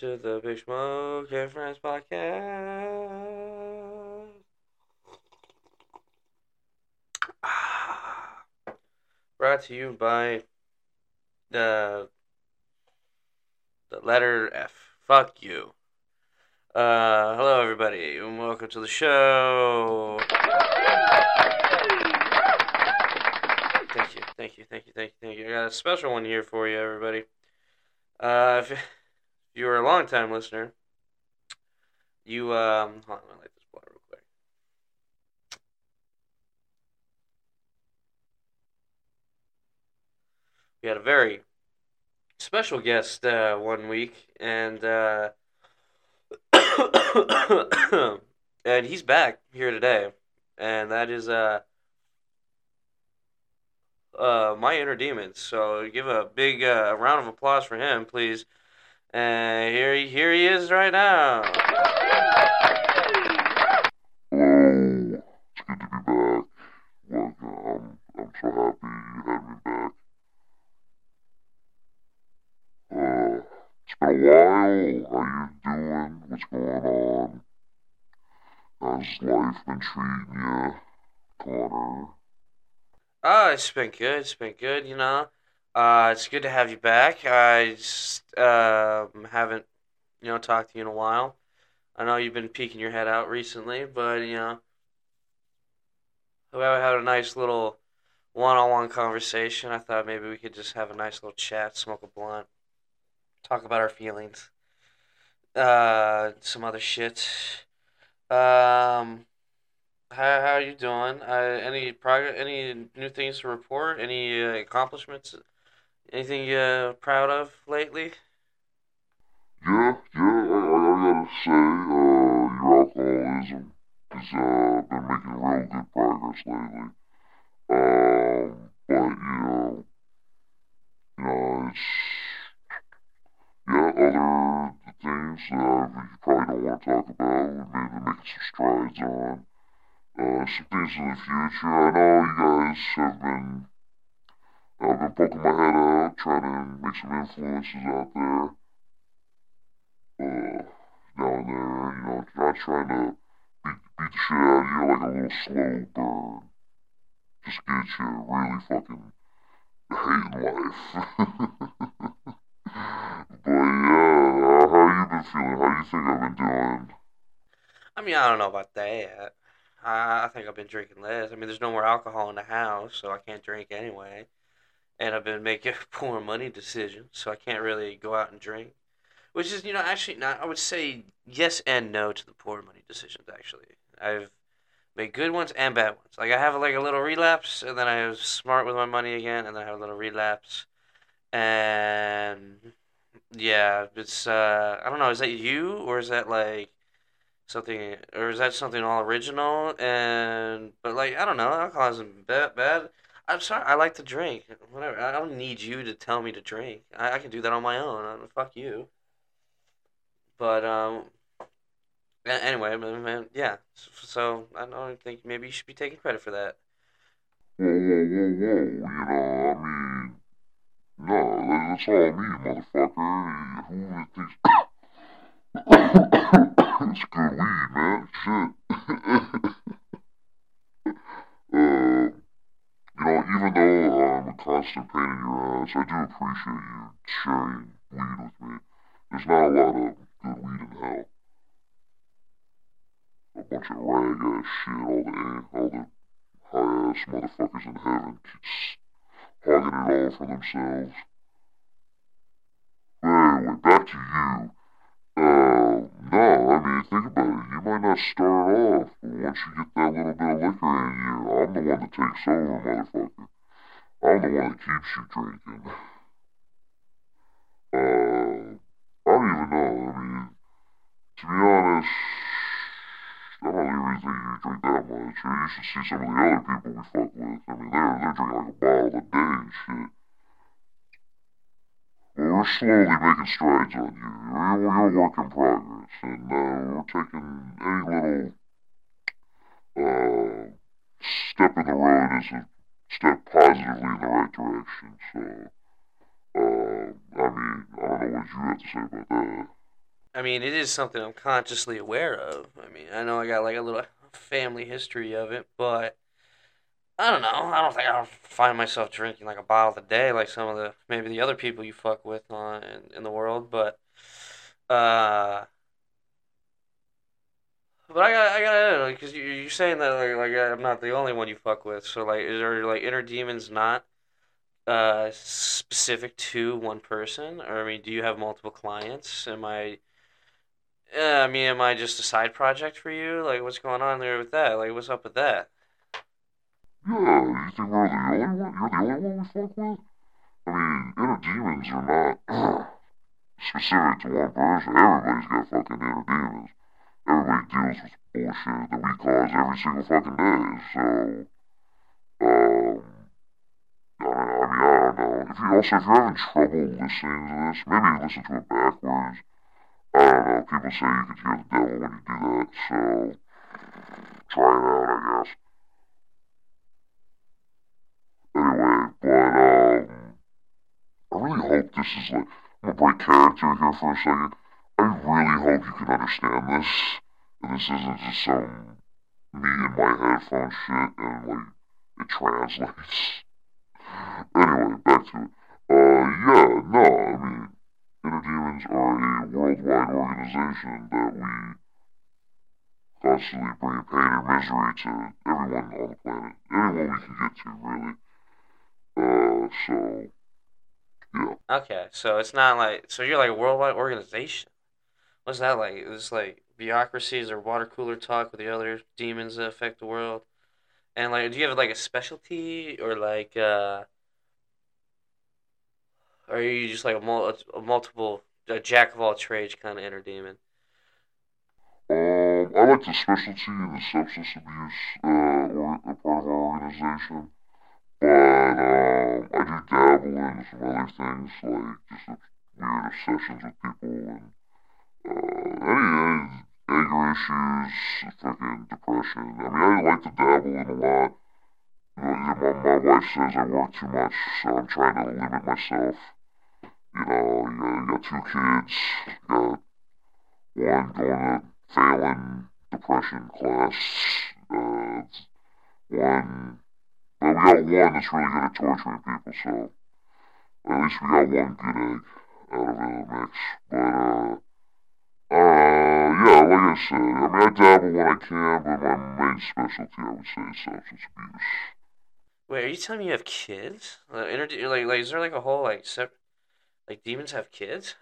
to the Big Smoke and Friends podcast. Ah. Brought to you by the the letter F. Fuck you. Uh, hello everybody, and welcome to the show. Thank you, thank you, thank you, thank you, thank you. I got a special one here for you, everybody. Uh, if you were a long time listener, you um, hold on, I'm gonna light this blunt real quick. We had a very special guest uh, one week, and uh, and he's back here today, and that is uh, uh, my inner demons. So give a big uh, round of applause for him, please. And here, he- here he is right now. Hello, it's good to be back. Welcome. I'm so happy you had me back. Uh, it's been a while. How you doing? What's going on? How's life been treating you, Connor? Oh, it's been good. It's been good. You know, uh, it's good to have you back. I just um, haven't, you know, talked to you in a while. I know you've been peeking your head out recently, but you know, we had a nice little one-on-one conversation. I thought maybe we could just have a nice little chat, smoke a blunt, talk about our feelings, uh, some other shit. Um, how how are you doing? Uh, any progress? Any new things to report? Any uh, accomplishments? Anything you're proud of lately? Yeah, yeah, I, I, gotta say, uh, your alcoholism has, uh, been making real good progress lately. Um, but, you know, you know, it's, yeah, other things that you probably don't want to talk about, we maybe making some strides on, uh, some things in the future. I know you guys have been, I've been poking my head out, trying to make some influences out there uh, down there, you know, not trying to beat, beat the shit out of you like a little slow burn. Just get you really fucking hating life. but yeah, uh, how you been feeling? How you think I've been doing? I mean, I don't know about that. I I think I've been drinking less. I mean, there's no more alcohol in the house, so I can't drink anyway. And I've been making poor money decisions, so I can't really go out and drink. Which is, you know, actually, not. I would say yes and no to the poor money decisions. Actually, I've made good ones and bad ones. Like I have like a little relapse, and then I was smart with my money again, and then I have a little relapse, and yeah, it's. Uh, I don't know. Is that you or is that like something, or is that something all original? And but like I don't know, alcohol isn't bad. Bad. I'm sorry. I like to drink. Whatever. I don't need you to tell me to drink. I, I can do that on my own. Uh, fuck you. But um, anyway, man, yeah. So I don't think maybe you should be taking credit for that. Whoa, whoa, whoa, whoa, you know, I mean, no, that- that's all me, motherfucker. Who thinks it's good weed, man? Shit. uh, You know, even though I'm a constant pain in your ass, I do appreciate you sharing weed with me. There's not a lot of good weed in hell. A bunch of rag ass shit, all the all the high ass motherfuckers in heaven keeps hogging it all for themselves. But anyway, back to you. Uh, mean, think about it. You might not start off, but once you get that little bit of liquor in you, I'm the one that takes over, motherfucker. I'm the one that keeps you drinking. Uh, I don't even know. I mean, to be honest, I don't really think you drink that much. Or you should see some of the other people we fuck with. I mean, they're, they're drinking like a bottle a day and shit. We're slowly making strides on you. We're, we're a work in progress, and uh, we're taking any little uh, step in the road as a step positively in the right direction. So, uh, I mean, I don't know what you have to say about that. I mean, it is something I'm consciously aware of. I mean, I know I got like a little family history of it, but I don't know. I don't think I'll find myself drinking like a bottle a day like some of the maybe the other people you fuck with on in, in the world, but uh but I got I gotta because you you're saying that like like I'm not the only one you fuck with. So like, is there like inner demons not uh specific to one person, or I mean, do you have multiple clients? Am I yeah, I mean, am I just a side project for you? Like, what's going on there with that? Like, what's up with that? Yeah, you think we're the only one? You're the only one we fuck with? I mean, inner demons are not specific to one person. Everybody's got fucking inner demons. Everybody deals with bullshit that we cause every single fucking day. So, um, I, mean, I don't know. If you also, if you're having trouble listening to this, maybe listen to it backwards. I don't know. People say you can hear the devil when you do that, so try it out, I guess. Anyway, but um, I really hope this is like gonna break character here for a second. I really hope you can understand this, and this isn't just some me in my headphone shit and like it translates. anyway, back to it. Uh, yeah, no, I mean, Inner Demons are a worldwide organization that we constantly bring pain and misery to everyone on the planet. Anyone we can get to, really. Uh, so, yeah. Okay, so it's not like so you're like a worldwide organization. What's that like? It's like bureaucracies or water cooler talk with the other demons that affect the world. And like, do you have like a specialty or like, uh, or are you just like a, mul- a multiple, a jack of all trades kind of inner demon? Um, I like the specialty in the substance abuse uh, or, a part of our organization, but um, I do dabble in some other things like just weird obsessions with people and uh, any, anger issues, fucking depression. I mean, I like to dabble in a lot. You know, my, my wife says I work too much, so I'm trying to limit myself. You know, you, you got two kids, you got one going to failing depression class, uh, one, well, we got one that's really good at torturing people, so at least we got one good egg out of the mix. But, uh, uh, yeah, like I said, I mean, I dabble when I can, but my main specialty, I would say, is substance abuse. Wait, are you telling me you have kids? Like, inter- like, like, is there like a whole like like demons have kids?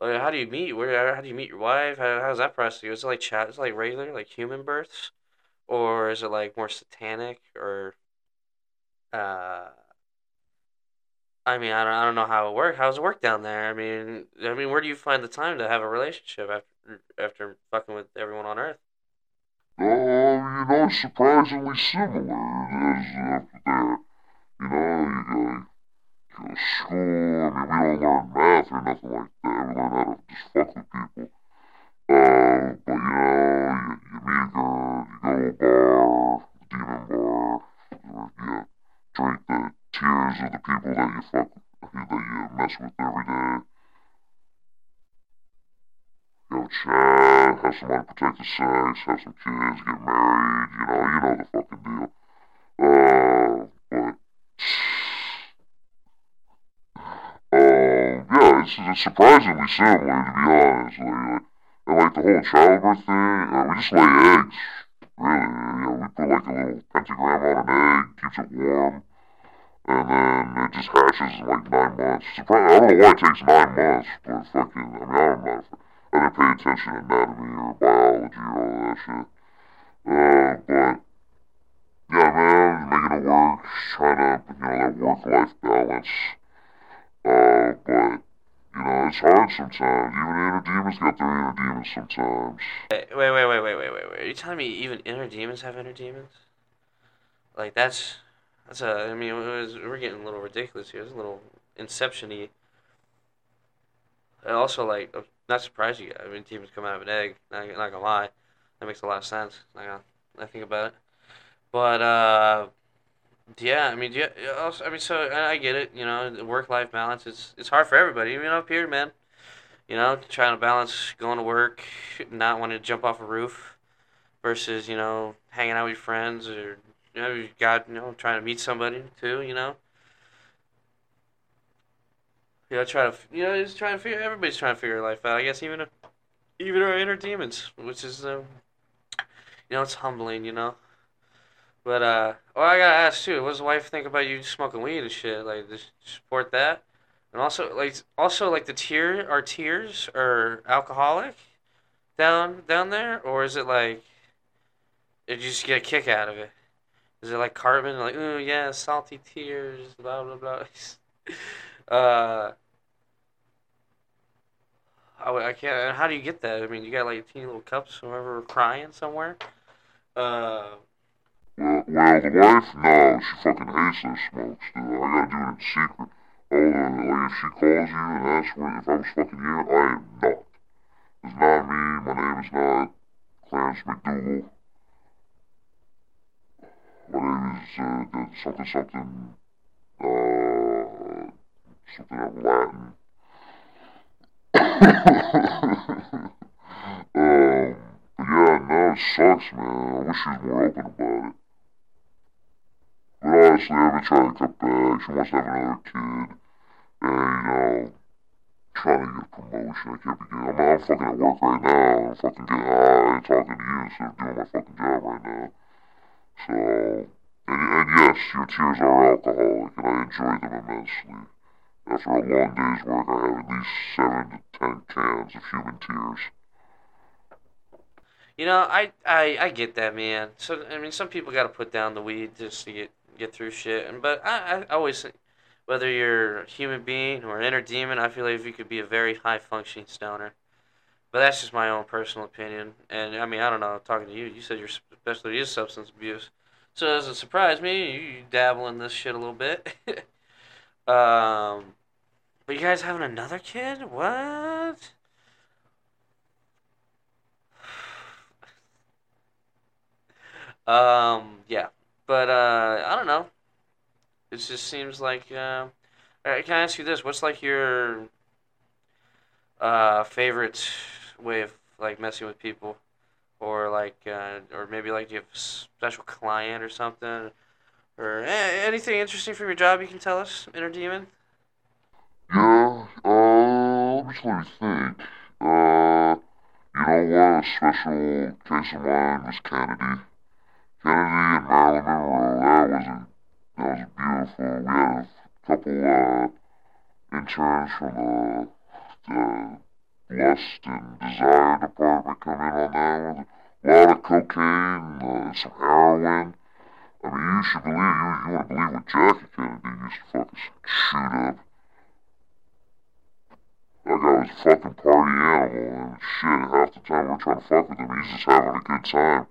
Like, how do you meet? Where? How do you meet your wife? How, how's that process? Is it like chat? Is it like regular, like human births, or is it like more satanic? Or, uh, I mean, I don't, I don't know how it works. How's it work down there? I mean, I mean, where do you find the time to have a relationship after after fucking with everyone on Earth? Uh, you know, surprisingly similar as up there. You know, you go, go to school. I mean, we don't learn math or nothing like that. We learn how to just fuck with people. Uh, but you know, you, you girl, you go to a bar, a demon bar, you drink the tears of the people that you fuck, that you mess with every day. Go chat, have some unprotected sex, have some kids, get married, you know, you know the fucking deal. Uh, but, um, yeah, it's, it's surprisingly similar, to be honest. Like, and like the whole childbirth thing, uh, we just lay eggs. Really, you know, we put like a little pentagram on an egg, keeps it warm, and then it just hatches in like nine months. Surprise! I don't know why it takes nine months, but fucking, I mean, I don't know. I didn't pay attention to anatomy or biology or all that shit. Uh, but yeah, man, making it work, trying to, you know, that work-life balance. Uh, but you know, it's hard sometimes. Even inner demons got their inner demons sometimes. Wait, wait, wait, wait, wait, wait, wait. Are you telling me even inner demons have inner demons? Like that's that's a. I mean, was, we're getting a little ridiculous here. It's a little inception-y. And also, like, I'm not surprised you. I mean, demons come out of an egg. Not, not gonna lie, that makes a lot of sense. Gonna, I think about it. But uh, yeah. I mean, yeah. I mean, so I, get it. You know, work-life balance. It's it's hard for everybody. Even up here, man. You know, trying to balance going to work, not wanting to jump off a roof, versus you know hanging out with your friends or you know got you know trying to meet somebody too. You know. You know, try to you know, just trying to figure. Everybody's trying to figure life out. I guess even even our inner demons, which is um, you know, it's humbling. You know. But uh, well, I gotta ask too. What does wife think about you smoking weed and shit? Like, does she support that? And also, like, also like the tear, are tears or alcoholic down down there, or is it like, did you just get a kick out of it? Is it like Cartman, like, ooh yeah, salty tears, blah blah blah. uh, I, I can't. How do you get that? I mean, you got like teeny little cups, whoever crying somewhere. Uh. Well, the wife, no, she fucking hates those smokes, dude. I gotta do it in secret. Oh, like, if she calls you and asks me if I was fucking here, I am not. It's not me, my name is not Clarence McDougal. My name is, uh, something, something, uh, something of Latin. um, but yeah, no, it sucks, man. I wish she was more open about it. But honestly, I've trying to cut back. She wants to have another kid. And, you know, trying to get a promotion. I can't be getting, I'm, I'm fucking at work right now. I'm fucking getting high and talking to you instead of doing my fucking job right now. So, and, and yes, your tears are alcoholic, and I enjoy them immensely. After a long day's work, I have at least seven to ten cans of human tears. You know, I, I I get that, man. So I mean, some people got to put down the weed just to get get through shit. And but I, I always think, whether you're a human being or an inner demon, I feel like you could be a very high functioning stoner. But that's just my own personal opinion. And I mean, I don't know. Talking to you, you said your specialty is substance abuse, so it doesn't surprise me. You, you dabble in this shit a little bit. um, but you guys having another kid? What? um, yeah. But uh, I don't know. It just seems like. Uh, can I ask you this? What's like your uh, favorite way of like messing with people, or like, uh, or maybe like do you have a special client or something, or eh, anything interesting from your job you can tell us, Inner Demon? Yeah, uh, let me let me think. Uh, you know what? A special case of mine was Kennedy. Kennedy and Marilyn Monroe. That was a, that was beautiful. We had a couple, uh, interns from the, the lust and desire department come in on that with a lot of cocaine, uh, some heroin. I mean, you should believe, you, you want to believe what Jackie Kennedy used to fucking shoot up. That guy was a fucking party animal, and shit, half the time we're trying to fuck with him, he's just having a good time.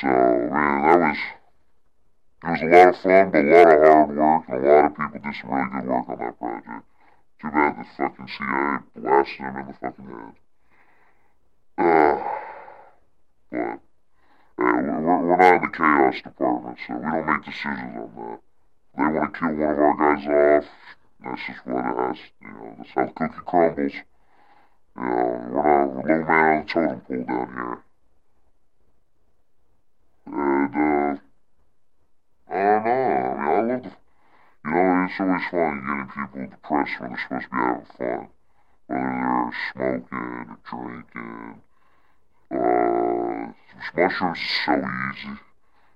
So, man, that was, it was a lot of fun, but a lot of hard work, and a lot of people did some really good work on that project. Too bad the fucking CIA blasted him in the fucking head. Uh, but, hey, we're, we're not in the chaos department, so we don't make decisions on that. They want to kill one of our guys off, that's just what it has, you know, that's how the cookie crumbles. You know, we're not, we're low man on the totem pole down here. And, uh, I don't know, I mean, I love the, you know, it's always fun getting people depressed when they're supposed to be having fun. Whether they're smoking, drinking, uh, mushrooms is so easy.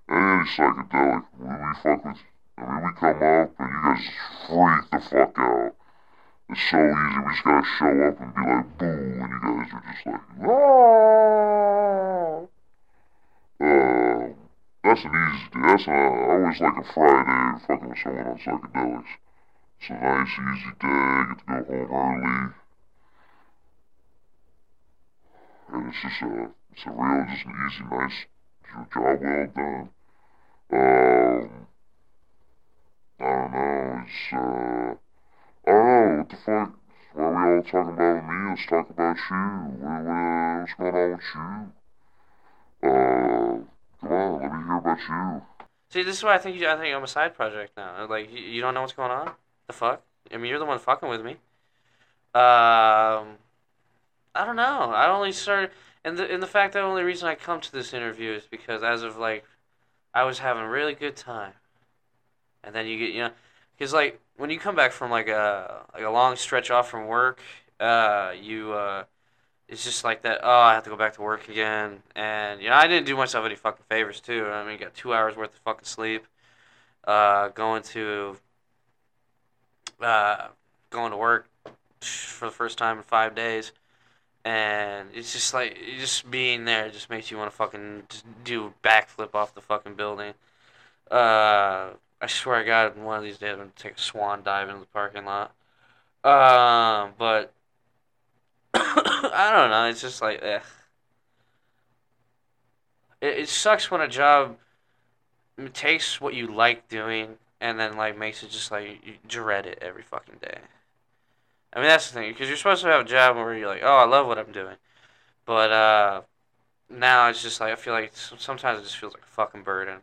Any psychedelic, when we fuck with, I mean, we come up and you guys freak the fuck out. It's so easy, we just gotta show up and be like, boom, and you guys are just like, oh. Uh, that's an easy. That's a, I always like a Friday fucking with someone on psychedelics. It's a nice, easy day. I get to go home early. And it's just a, it's a real, just an easy, nice job well done. Um, I don't know. It's, uh, I don't know. What the fuck? Why are we all talking about me? Let's talk about you. What, what, what's going on with you? Uh, come on, let me hear about you. See, this is why I think you, I think I'm a side project now. Like, you, you don't know what's going on? The fuck? I mean, you're the one fucking with me. Um, I don't know. I only started, and the and the fact that the only reason I come to this interview is because as of like, I was having a really good time, and then you get you know, because like when you come back from like a like a long stretch off from work, uh, you uh, it's just like that. Oh, I have to go back to work again, and you know I didn't do myself any fucking favors too. I mean, got two hours worth of fucking sleep, uh, going to, uh, going to work for the first time in five days and it's just like just being there just makes you want to fucking do backflip off the fucking building. Uh, I swear to God, one of these days I'm gonna take a swan dive into the parking lot. Um, but I don't know. It's just like, eh. It, it sucks when a job takes what you like doing and then like makes it just like you dread it every fucking day. I mean, that's the thing, because you're supposed to have a job where you're like, oh, I love what I'm doing. But uh, now it's just like, I feel like sometimes it just feels like a fucking burden.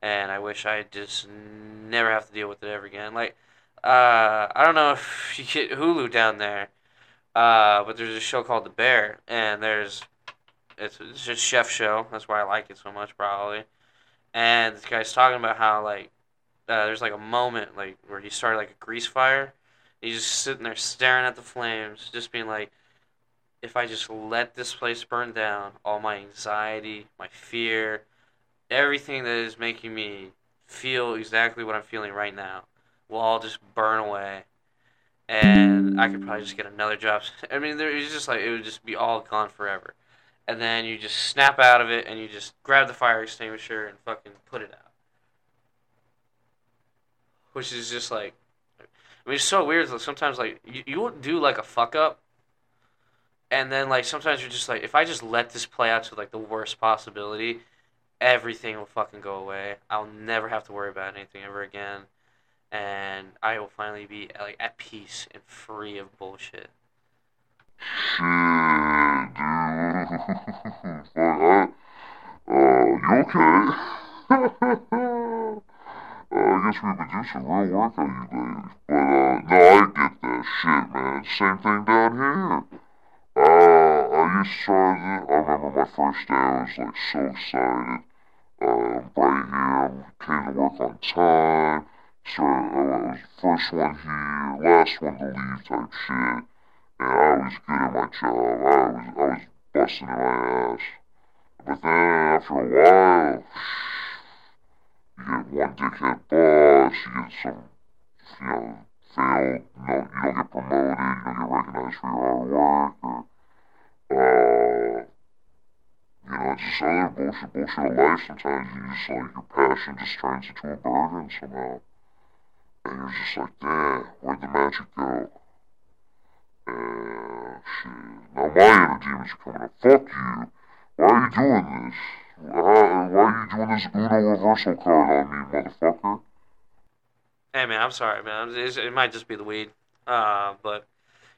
And I wish I just never have to deal with it ever again. Like, uh, I don't know if you get Hulu down there, uh, but there's a show called The Bear, and there's, it's, it's a chef show. That's why I like it so much, probably. And this guy's talking about how, like, uh, there's like a moment, like, where he started like a grease fire He's just sitting there staring at the flames, just being like, if I just let this place burn down, all my anxiety, my fear, everything that is making me feel exactly what I'm feeling right now will all just burn away. And I could probably just get another job. I mean, there was just like, it would just be all gone forever. And then you just snap out of it and you just grab the fire extinguisher and fucking put it out. Which is just like, I mean, it's so weird. Like sometimes, like you, you do like a fuck up, and then like sometimes you're just like, if I just let this play out to like the worst possibility, everything will fucking go away. I'll never have to worry about anything ever again, and I will finally be like at peace and free of bullshit. Shit, dude. uh, you okay? Uh, I guess we've do some real work on you lately. But, uh, no, I get that shit, man. Same thing down here. Uh, I used to. I remember my first day, I was, like, so excited. Uh, right here, came to work on time. So, I was first one here, last one to leave type shit. And I was good at my job. I was, I was busting my ass. But then, after a while, you get one dickhead boss, you get some, you know, failed, you, know, you don't get promoted, you don't get recognized for your hard work, or, uh, you know, just other bullshit, bullshit of life. Sometimes you just, like, your passion just turns into a burden somehow. You're just like, damn, where'd the magic go? And shit. Now my inner demons are coming up. Fuck you. Why are you doing this? Uh, why are you doing this Uno reversal card on me, motherfucker? Hey man, I'm sorry, man. It's, it might just be the weed. Uh, but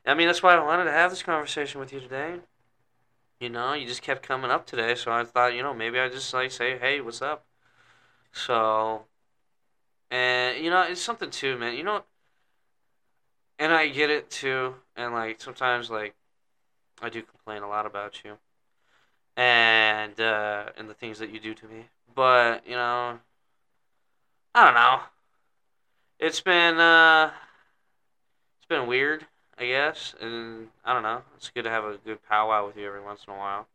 I mean, that's why I wanted to have this conversation with you today. You know, you just kept coming up today, so I thought, you know, maybe I just like say, hey, what's up? So, and you know, it's something too, man. You know, and I get it too, and like sometimes like I do complain a lot about you and uh, and the things that you do to me. But you know, I don't know. It's been uh, it's been weird, I guess, and I don't know. It's good to have a good powwow with you every once in a while.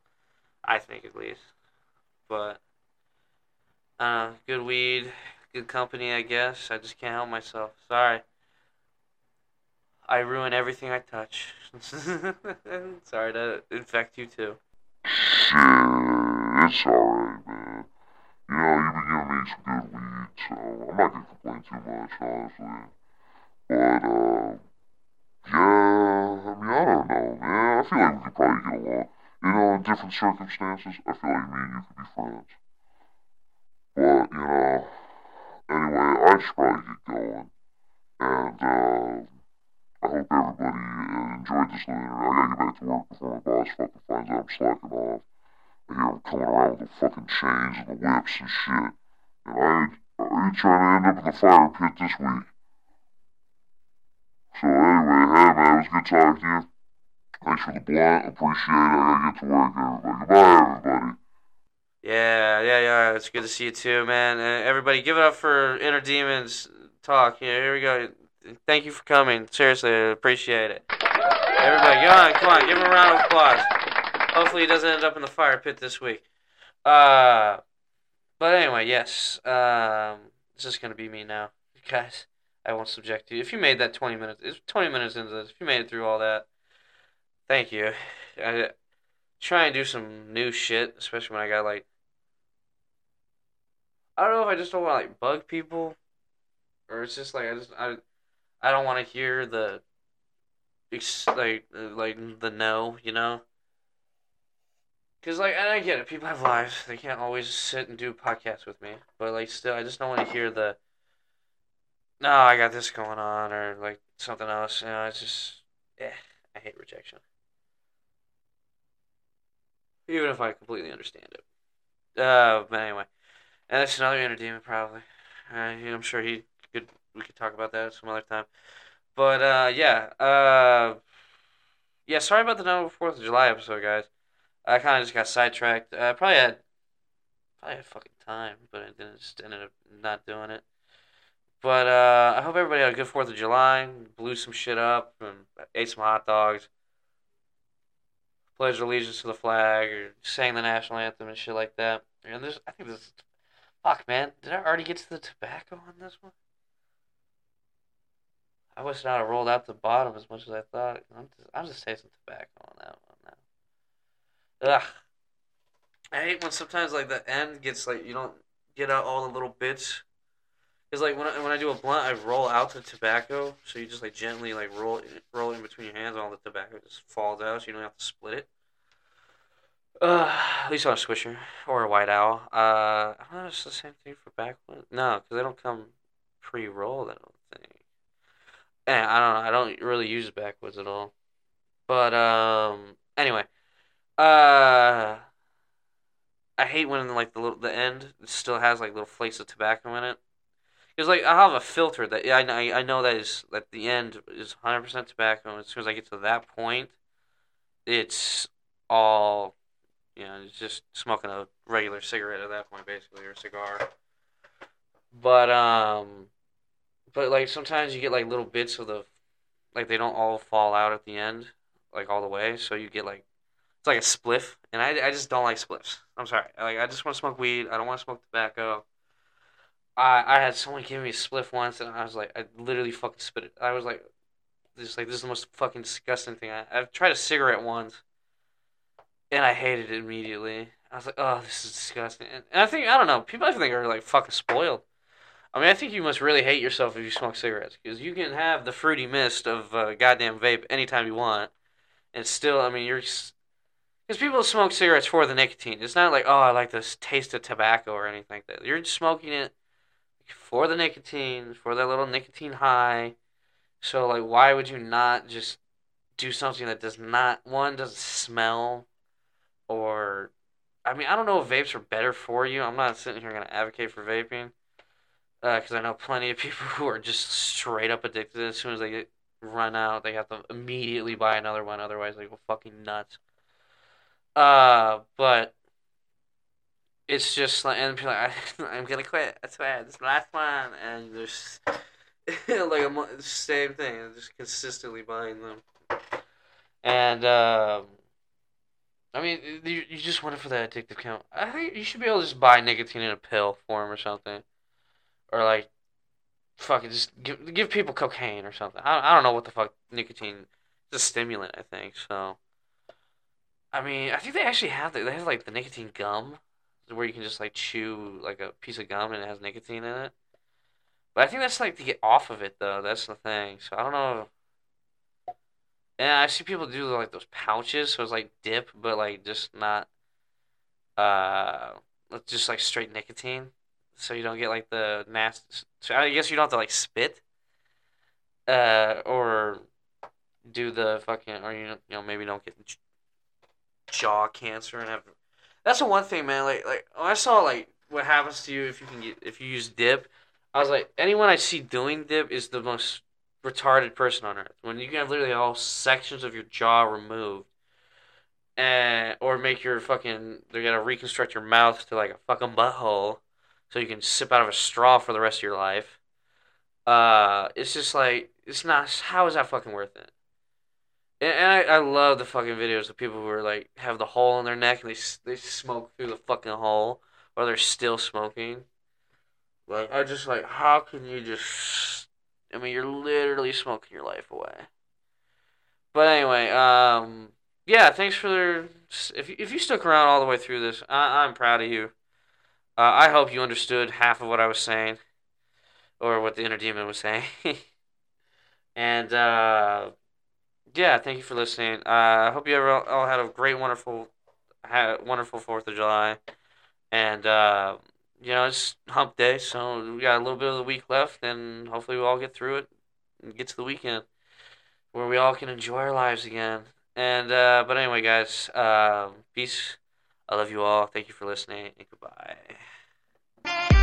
I think at least, but uh, good weed, good company, I guess. I just can't help myself. Sorry. I ruin everything I touch. Sorry to infect you too. Shit, it's alright, man. You know, you've been giving me some good weed, so I'm not gonna complain too much, honestly. But, uh, yeah, I mean, I don't know, man. I feel like we could probably get along. You know, in different circumstances, I feel like me and you could be friends. But, I should get going. And, uh, I hope everybody enjoyed this later. I gotta get back to work before my boss fucking finds out I'm slacking off. I hear him coming around with the fucking chains and the whips and shit. And I ain't, I ain't trying to end up in the fire pit this week. So anyway, hey man, it was good talking to you. Thanks for the blunt. Appreciate it. I gotta get to work, everybody. Goodbye, everybody. Yeah, yeah, yeah. It's good to see you too, man. Uh, everybody, give it up for Inner Demons Talk. Yeah, here we go. Thank you for coming. Seriously, I appreciate it. Everybody, go on, come on, give him a round of applause. Hopefully, he doesn't end up in the fire pit this week. Uh, but anyway, yes. Um, it's just gonna be me now, guys. I won't subject you. If you made that twenty minutes, it's twenty minutes into this. If you made it through all that, thank you. I try and do some new shit, especially when I got like. I don't know if I just don't want to like bug people, or it's just like I just I, I don't want to hear the. Like uh, like the no, you know. Cause like and I get it, people have lives. They can't always sit and do podcasts with me. But like still, I just don't want to hear the. No, I got this going on, or like something else. You know, it's just, eh, I hate rejection. Even if I completely understand it. Uh, but anyway, and that's another entertainment probably. Uh, I'm sure he could. We could talk about that some other time. But uh, yeah, uh, yeah. Sorry about the Fourth of July episode, guys. I kind of just got sidetracked. I probably had, probably had fucking time, but I didn't just ended up not doing it. But uh, I hope everybody had a good Fourth of July. Blew some shit up and ate some hot dogs. Pledged allegiance to the flag or sang the national anthem and shit like that. And this, I think this, fuck man, did I already get to the tobacco on this one? I wish not have rolled out the bottom as much as I thought. I'm just, I'm just tasting tobacco on that one now. Ugh. I hate when sometimes like the end gets like you don't get out all the little bits. Cause like when I, when I do a blunt, I roll out the tobacco, so you just like gently like roll roll in between your hands, and all the tobacco just falls out, so you don't have to split it. Uh, at least on a swisher or a white owl. Uh, I don't know. It's the same thing for backwood. No, because they don't come pre-rolled. I don't think. And I don't know. I don't really use backwoods at all. But um, anyway, uh, I hate when like the little, the end still has like little flakes of tobacco in it. Because like I have a filter that I know I know that is that the end is hundred percent tobacco. And as soon as I get to that point, it's all you know, just smoking a regular cigarette at that point, basically, or a cigar. But um, but like sometimes you get like little bits of the, like they don't all fall out at the end, like all the way. So you get like, it's like a spliff, and I, I just don't like spliffs. I'm sorry, like I just want to smoke weed. I don't want to smoke tobacco. I I had someone give me a spliff once, and I was like, I literally fucking spit it. I was like, just like this is the most fucking disgusting thing. I I've tried a cigarette once and I hated it immediately. I was like, "Oh, this is disgusting." And, I think I don't know. People I think are like fucking spoiled. I mean, I think you must really hate yourself if you smoke cigarettes because you can have the fruity mist of uh, goddamn vape anytime you want, and still, I mean, you're because people smoke cigarettes for the nicotine. It's not like, oh, I like this taste of tobacco or anything like that. You're smoking it for the nicotine, for that little nicotine high. So, like, why would you not just do something that does not one doesn't smell or I mean, I don't know if vapes are better for you. I'm not sitting here going to advocate for vaping because I know plenty of people who are just straight up addicted. As soon as they get run out, they have to immediately buy another one. Otherwise, they go fucking nuts. Uh, but it's just like, and people like, I'm gonna quit. That's bad. This last one, and there's like a same thing. Just consistently buying them, and um. I mean, you, you just want it for that addictive count. I think you should be able to just buy nicotine in a pill form or something, or like, fucking just give give people cocaine or something. I I don't know what the fuck nicotine. It's a stimulant, I think. So, I mean, I think they actually have the, they have like the nicotine gum, where you can just like chew like a piece of gum and it has nicotine in it. But I think that's like to get off of it though. That's the thing. So I don't know. And I see people do like those pouches, so it's like dip, but like just not, uh, just like straight nicotine, so you don't get like the nasty. So I guess you don't have to like spit, uh, or do the fucking, or you know, you know maybe don't get jaw cancer and have. That's the one thing, man. Like, like I saw like what happens to you if you can get if you use dip. I was like, anyone I see doing dip is the most retarded person on earth. When you can have literally all sections of your jaw removed, and or make your fucking they're gonna reconstruct your mouth to like a fucking butthole, so you can sip out of a straw for the rest of your life. Uh, it's just like it's not. How is that fucking worth it? And, and I, I love the fucking videos of people who are like have the hole in their neck and they they smoke through the fucking hole or they're still smoking. Like I just like how can you just? I mean, you're literally smoking your life away. But anyway, um, yeah, thanks for if you, if you stuck around all the way through this, I, I'm proud of you. Uh, I hope you understood half of what I was saying, or what the inner demon was saying. and uh, yeah, thank you for listening. Uh, I hope you all, had a great, wonderful, wonderful Fourth of July, and uh, you know it's Hump Day, so we got a little bit of the week left, and hopefully we all get through it and get to the weekend where we all can enjoy our lives again. And uh, but anyway, guys, uh, peace. I love you all. Thank you for listening, and goodbye.